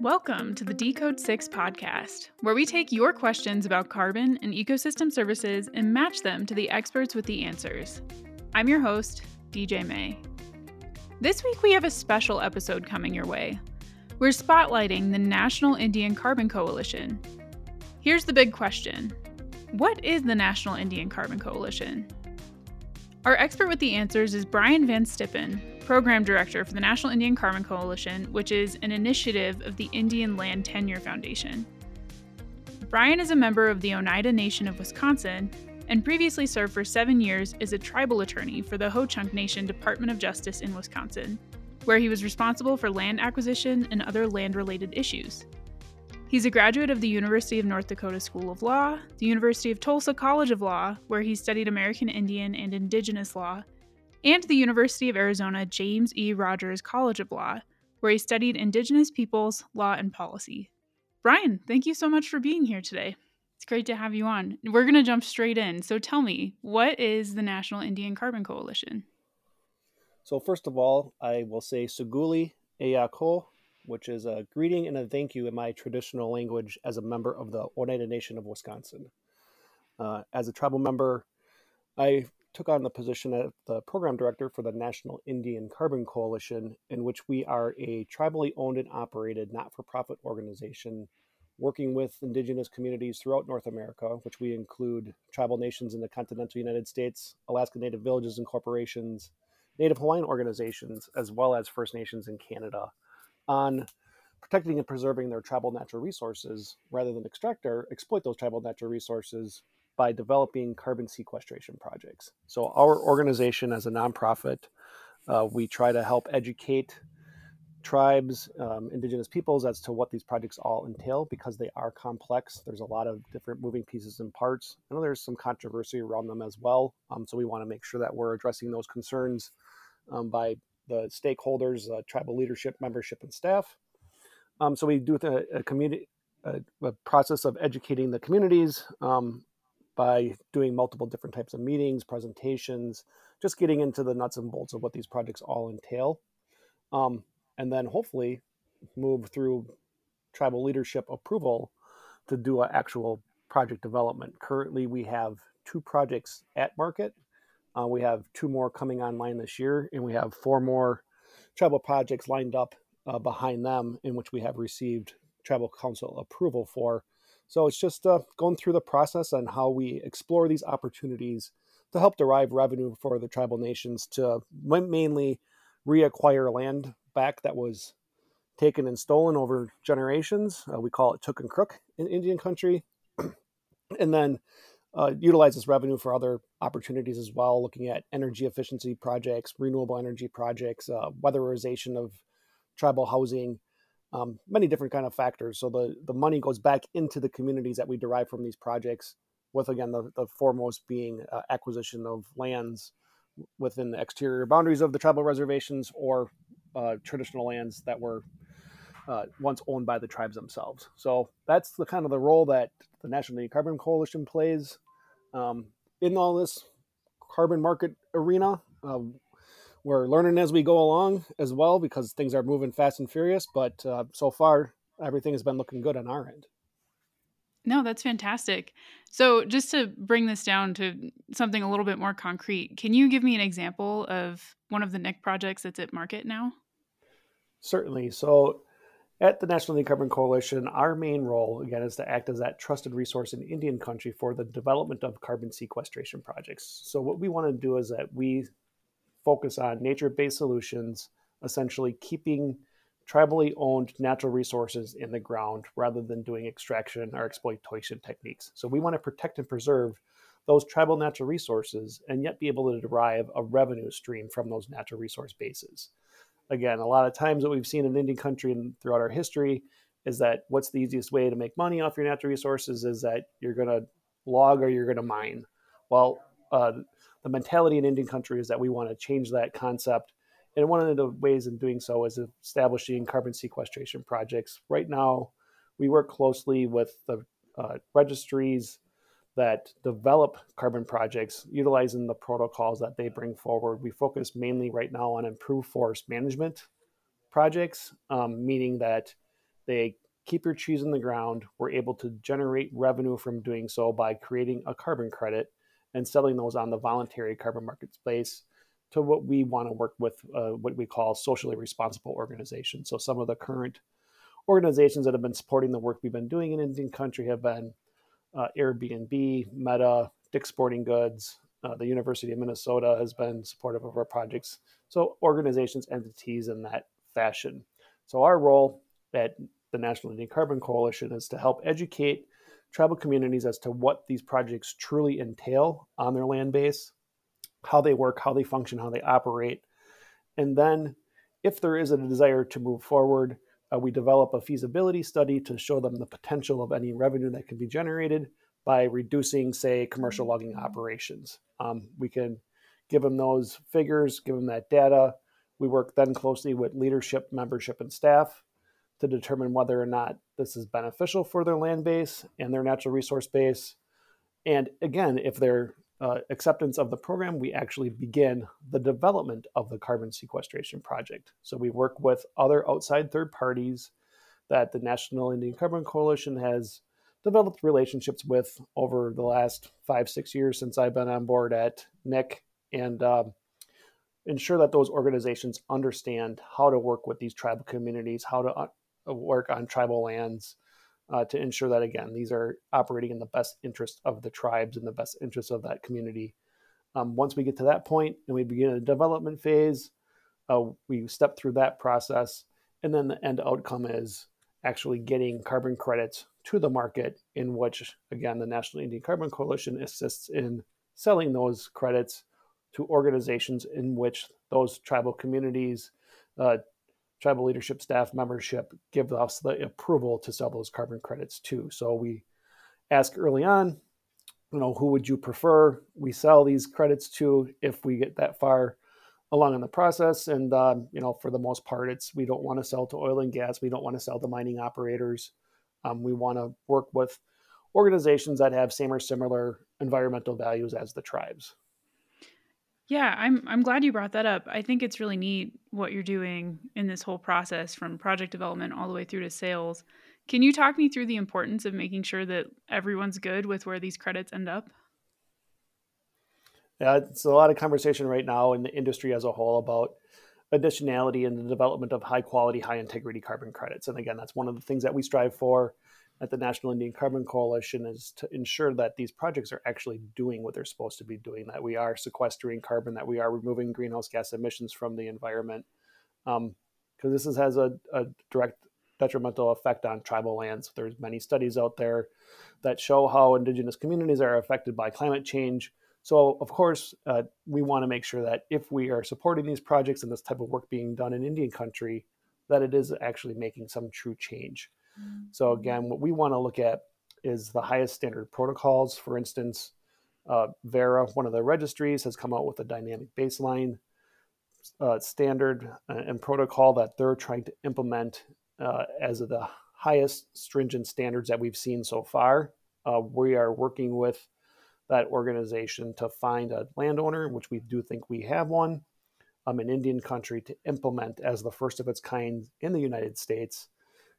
Welcome to the Decode 6 podcast, where we take your questions about carbon and ecosystem services and match them to the experts with the answers. I'm your host, DJ May. This week we have a special episode coming your way. We're spotlighting the National Indian Carbon Coalition. Here's the big question What is the National Indian Carbon Coalition? Our expert with the answers is Bryan Van Stippen, Program Director for the National Indian Carbon Coalition, which is an initiative of the Indian Land Tenure Foundation. Bryan is a member of the Oneida Nation of Wisconsin and previously served for seven years as a tribal attorney for the Ho Chunk Nation Department of Justice in Wisconsin, where he was responsible for land acquisition and other land related issues. He's a graduate of the University of North Dakota School of Law, the University of Tulsa College of Law, where he studied American Indian and Indigenous law, and the University of Arizona James E. Rogers College of Law, where he studied Indigenous peoples, law, and policy. Bryan, thank you so much for being here today. It's great to have you on. We're going to jump straight in. So tell me, what is the National Indian Carbon Coalition? So, first of all, I will say Suguli Eyako, which is a greeting and a thank you in my traditional language as a member of the Oneida Nation of Wisconsin. Uh, as a tribal member, I took on the position of the program director for the National Indian Carbon Coalition, in which we are a tribally owned and operated not for profit organization working with indigenous communities throughout North America, which we include tribal nations in the continental United States, Alaska Native villages and corporations, Native Hawaiian organizations, as well as First Nations in Canada, on protecting and preserving their tribal natural resources rather than extract or exploit those tribal natural resources by developing carbon sequestration projects. So, our organization, as a nonprofit, uh, we try to help educate tribes, um, indigenous peoples as to what these projects all entail because they are complex. There's a lot of different moving pieces and parts. I know there's some controversy around them as well. Um, so, we want to make sure that we're addressing those concerns um, by the stakeholders, uh, tribal leadership, membership, and staff. Um, so, we do a, a community. A, a, process of educating the communities um, by doing multiple different types of meetings, presentations, just getting into the nuts and bolts of what these projects all entail. Um, and then hopefully move through tribal leadership approval to do an actual project development. Currently, we have two projects at market. Uh, we have two more coming online this year, and we have four more tribal projects lined up uh, behind them, in which we have received tribal council approval for so it's just uh, going through the process on how we explore these opportunities to help derive revenue for the tribal nations to mainly reacquire land back that was taken and stolen over generations. Uh, we call it took and crook in Indian country. and then uh, utilize this revenue for other opportunities as well, looking at energy efficiency projects, renewable energy projects, uh, weatherization of tribal housing, um, many different kind of factors. So the the money goes back into the communities that we derive from these projects. With again the, the foremost being uh, acquisition of lands within the exterior boundaries of the tribal reservations or uh, traditional lands that were uh, once owned by the tribes themselves. So that's the kind of the role that the National Carbon Coalition plays um, in all this carbon market arena. Uh, we're learning as we go along as well because things are moving fast and furious. But uh, so far, everything has been looking good on our end. No, that's fantastic. So, just to bring this down to something a little bit more concrete, can you give me an example of one of the NIC projects that's at market now? Certainly. So, at the National Indian Carbon Coalition, our main role, again, is to act as that trusted resource in Indian country for the development of carbon sequestration projects. So, what we want to do is that we focus on nature based solutions, essentially keeping tribally owned natural resources in the ground rather than doing extraction or exploitation techniques. So we want to protect and preserve those tribal natural resources and yet be able to derive a revenue stream from those natural resource bases. Again, a lot of times what we've seen in Indian country and throughout our history is that what's the easiest way to make money off your natural resources is that you're going to log or you're going to mine. Well, uh, the mentality in Indian country is that we want to change that concept. And one of the ways in doing so is establishing carbon sequestration projects. Right now, we work closely with the uh, registries that develop carbon projects utilizing the protocols that they bring forward. We focus mainly right now on improved forest management projects, um, meaning that they keep your trees in the ground. We're able to generate revenue from doing so by creating a carbon credit and selling those on the voluntary carbon market space to what we want to work with, uh, what we call socially responsible organizations. So some of the current organizations that have been supporting the work we've been doing in Indian country have been uh, Airbnb, Meta, Dick's Sporting Goods, uh, the University of Minnesota has been supportive of our projects. So organizations, entities in that fashion. So our role at the National Indian Carbon Coalition is to help educate tribal communities as to what these projects truly entail on their land base, how they work, how they function, how they operate. And then, if there is a desire to move forward, uh, we develop a feasibility study to show them the potential of any revenue that can be generated by reducing, say, commercial logging operations. Um, we can give them those figures, give them that data. We work then closely with leadership, membership, and staff to determine whether or not this is beneficial for their land base and their natural resource base. And again, if their uh, acceptance of the program, we actually begin the development of the carbon sequestration project. So we work with other outside third parties that the National Indian Carbon Coalition has developed relationships with over the last five, six years since I've been on board at NIC and um, ensure that those organizations understand how to work with these tribal communities, how to uh, work on tribal lands uh, to ensure that again these are operating in the best interest of the tribes and the best interest of that community. Um, once we get to that point and we begin a development phase uh, we step through that process and then the end outcome is actually getting carbon credits to the market in which again the national indian carbon coalition assists in selling those credits to organizations in which those tribal communities uh, tribal leadership staff membership give us the approval to sell those carbon credits too. So we ask early on, you know, who would you prefer we sell these credits to if we get that far along in the process? And, um, you know, for the most part, it's we don't want to sell to oil and gas. We don't want to sell to mining operators. Um, we want to work with organizations that have same or similar environmental values as the tribes. Yeah, I'm I'm glad you brought that up. I think it's really neat what you're doing in this whole process from project development all the way through to sales. Can you talk me through the importance of making sure that everyone's good with where these credits end up? Yeah, it's a lot of conversation right now in the industry as a whole about additionality and the development of high quality, high integrity carbon credits. And again, that's one of the things that we strive for at the National Indian Carbon Coalition is to ensure that these projects are actually doing what they're supposed to be doing, that we are sequestering carbon, that we are removing greenhouse gas emissions from the environment. Because um, this is, has a, a, direct detrimental effect on tribal lands. There's many studies out there that show how indigenous communities are affected by climate change. So, of course, uh, we want to make sure that if we are supporting these projects and this type of work being done in Indian country, that it is actually making some true change. So again, what we want to look at is the highest standard protocols. For instance, uh, Verra, one of the registries, has come out with a dynamic baseline uh, standard and protocol that they're trying to implement uh, as the highest stringent standards that we've seen so far. Uh, we are working with that organization to find a landowner, which we do think we have one, um, in Indian country to implement as the first of its kind in the United States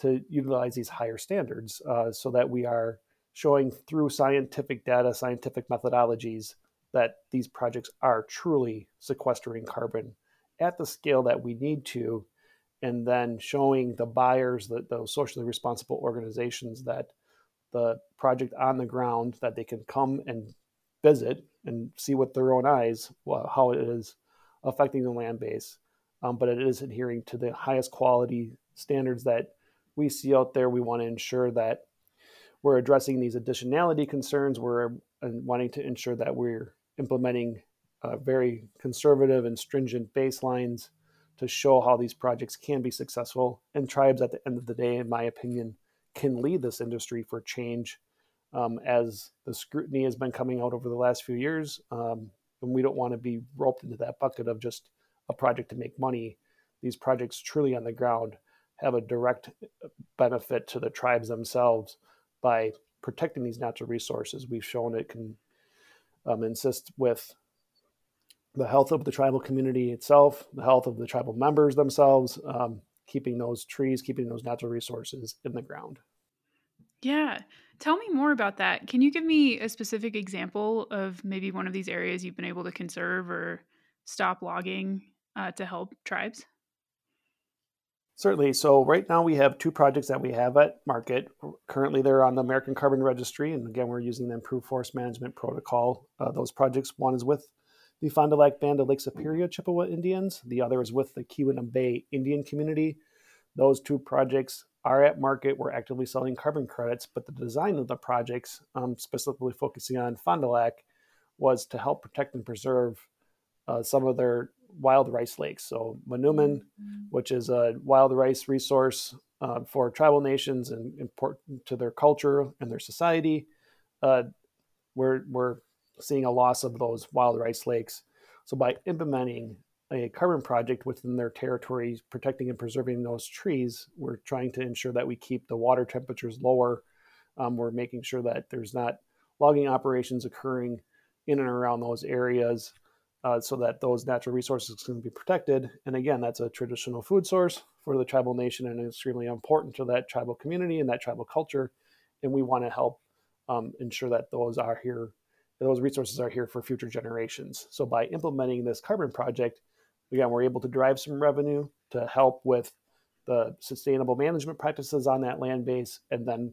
to utilize these higher standards uh, so that we are showing through scientific data, scientific methodologies, that these projects are truly sequestering carbon at the scale that we need to, and then showing the buyers, that those socially responsible organizations, that the project on the ground that they can come and visit and see with their own eyes well, how it is affecting the land base, um, but it is adhering to the highest quality standards that we see out there. We want to ensure that we're addressing these additionality concerns. We're uh, wanting to ensure that we're implementing uh, very conservative and stringent baselines to show how these projects can be successful. And tribes, at the end of the day, in my opinion, can lead this industry for change um, as the scrutiny has been coming out over the last few years. Um, and we don't want to be roped into that bucket of just a project to make money. These projects truly on the ground have a direct benefit to the tribes themselves by protecting these natural resources. We've shown it can um, insist with the health of the tribal community itself, the health of the tribal members themselves, um, keeping those trees, keeping those natural resources in the ground. Yeah. Tell me more about that. Can you give me a specific example of maybe one of these areas you've been able to conserve or stop logging uh, to help tribes? Certainly. So right now we have two projects that we have at market. Currently, they're on the American Carbon Registry, and again, we're using the Improved Forest Management Protocol. Uh, those projects, one is with the Fond du Lac Band of Lake Superior Chippewa Indians. The other is with the Keweenaw Bay Indian Community. Those two projects are at market. We're actively selling carbon credits, but the design of the projects, um, specifically focusing on Fond du Lac, was to help protect and preserve uh, some of their wild rice lakes. So Manoomin, mm-hmm. which is a wild rice resource uh, for tribal nations and important to their culture and their society, uh, we're, we're seeing a loss of those wild rice lakes. So by implementing a carbon project within their territory, protecting and preserving those trees, we're trying to ensure that we keep the water temperatures lower. Um, we're making sure that there's not logging operations occurring in and around those areas uh, so that those natural resources can be protected. And again, that's a traditional food source for the tribal nation and extremely important to that tribal community and that tribal culture. And we want to help um, ensure that those are here, those resources are here for future generations. So by implementing this carbon project, again, we're able to drive some revenue to help with the sustainable management practices on that land base and then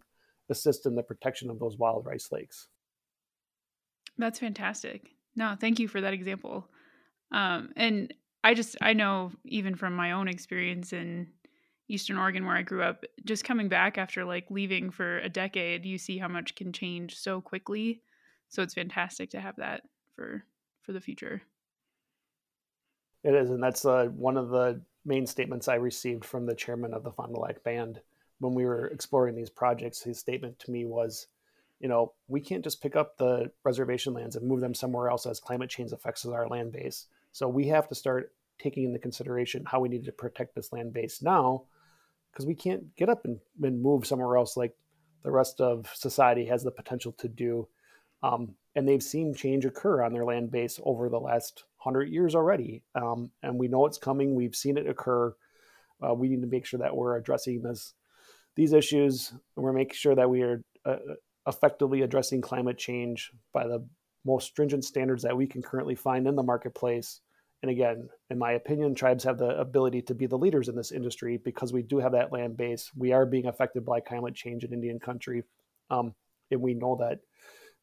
assist in the protection of those wild rice lakes. That's fantastic. No, thank you for that example. Um, and I just, I know even from my own experience in Eastern Oregon, where I grew up, just coming back after like leaving for a decade, you see how much can change so quickly. So it's fantastic to have that for for the future. It is, and that's uh, one of the main statements I received from the chairman of the Fond du Lac Band when we were exploring these projects. His statement to me was, you know, we can't just pick up the reservation lands and move them somewhere else as climate change affects our land base. So we have to start taking into consideration how we need to protect this land base now, because we can't get up and, and, move somewhere else like the rest of society has the potential to do. Um, and they've seen change occur on their land base over the last hundred years already, um, and we know it's coming. We've seen it occur. Uh, we need to make sure that we're addressing this these issues, we're making sure that we are uh, effectively addressing climate change by the most stringent standards that we can currently find in the marketplace. And again, in my opinion, tribes have the ability to be the leaders in this industry because we do have that land base. We are being affected by climate change in Indian country. Um, and we know that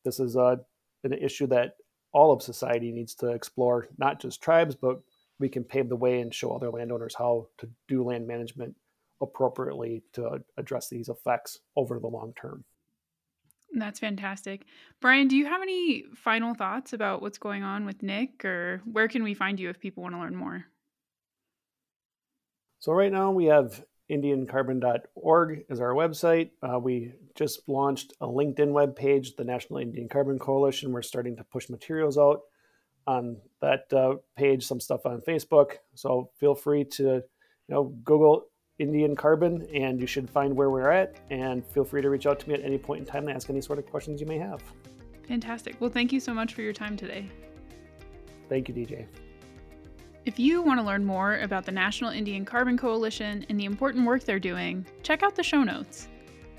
this is a, an issue that all of society needs to explore, not just tribes, but we can pave the way and show other landowners how to do land management appropriately to address these effects over the long term. That's fantastic. Bryan, do you have any final thoughts about what's going on with Nick or where can we find you if people want to learn more? So, right now we have indiancarbon.org as our website. Uh, we just launched a LinkedIn web page, the National Indian Carbon Coalition. We're starting to push materials out on that uh, page, some stuff on Facebook. So, feel free to you know Google Indian Carbon, and you should find where we're at. And feel free to reach out to me at any point in time to ask any sort of questions you may have. Fantastic. Well, thank you so much for your time today. Thank you, DJ. If you want to learn more about the National Indian Carbon Coalition and the important work they're doing, check out the show notes.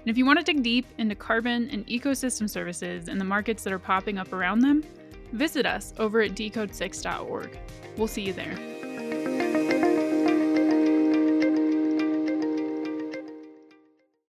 And if you want to dig deep into carbon and ecosystem services and the markets that are popping up around them, visit us over at decode6.org. We'll see you there.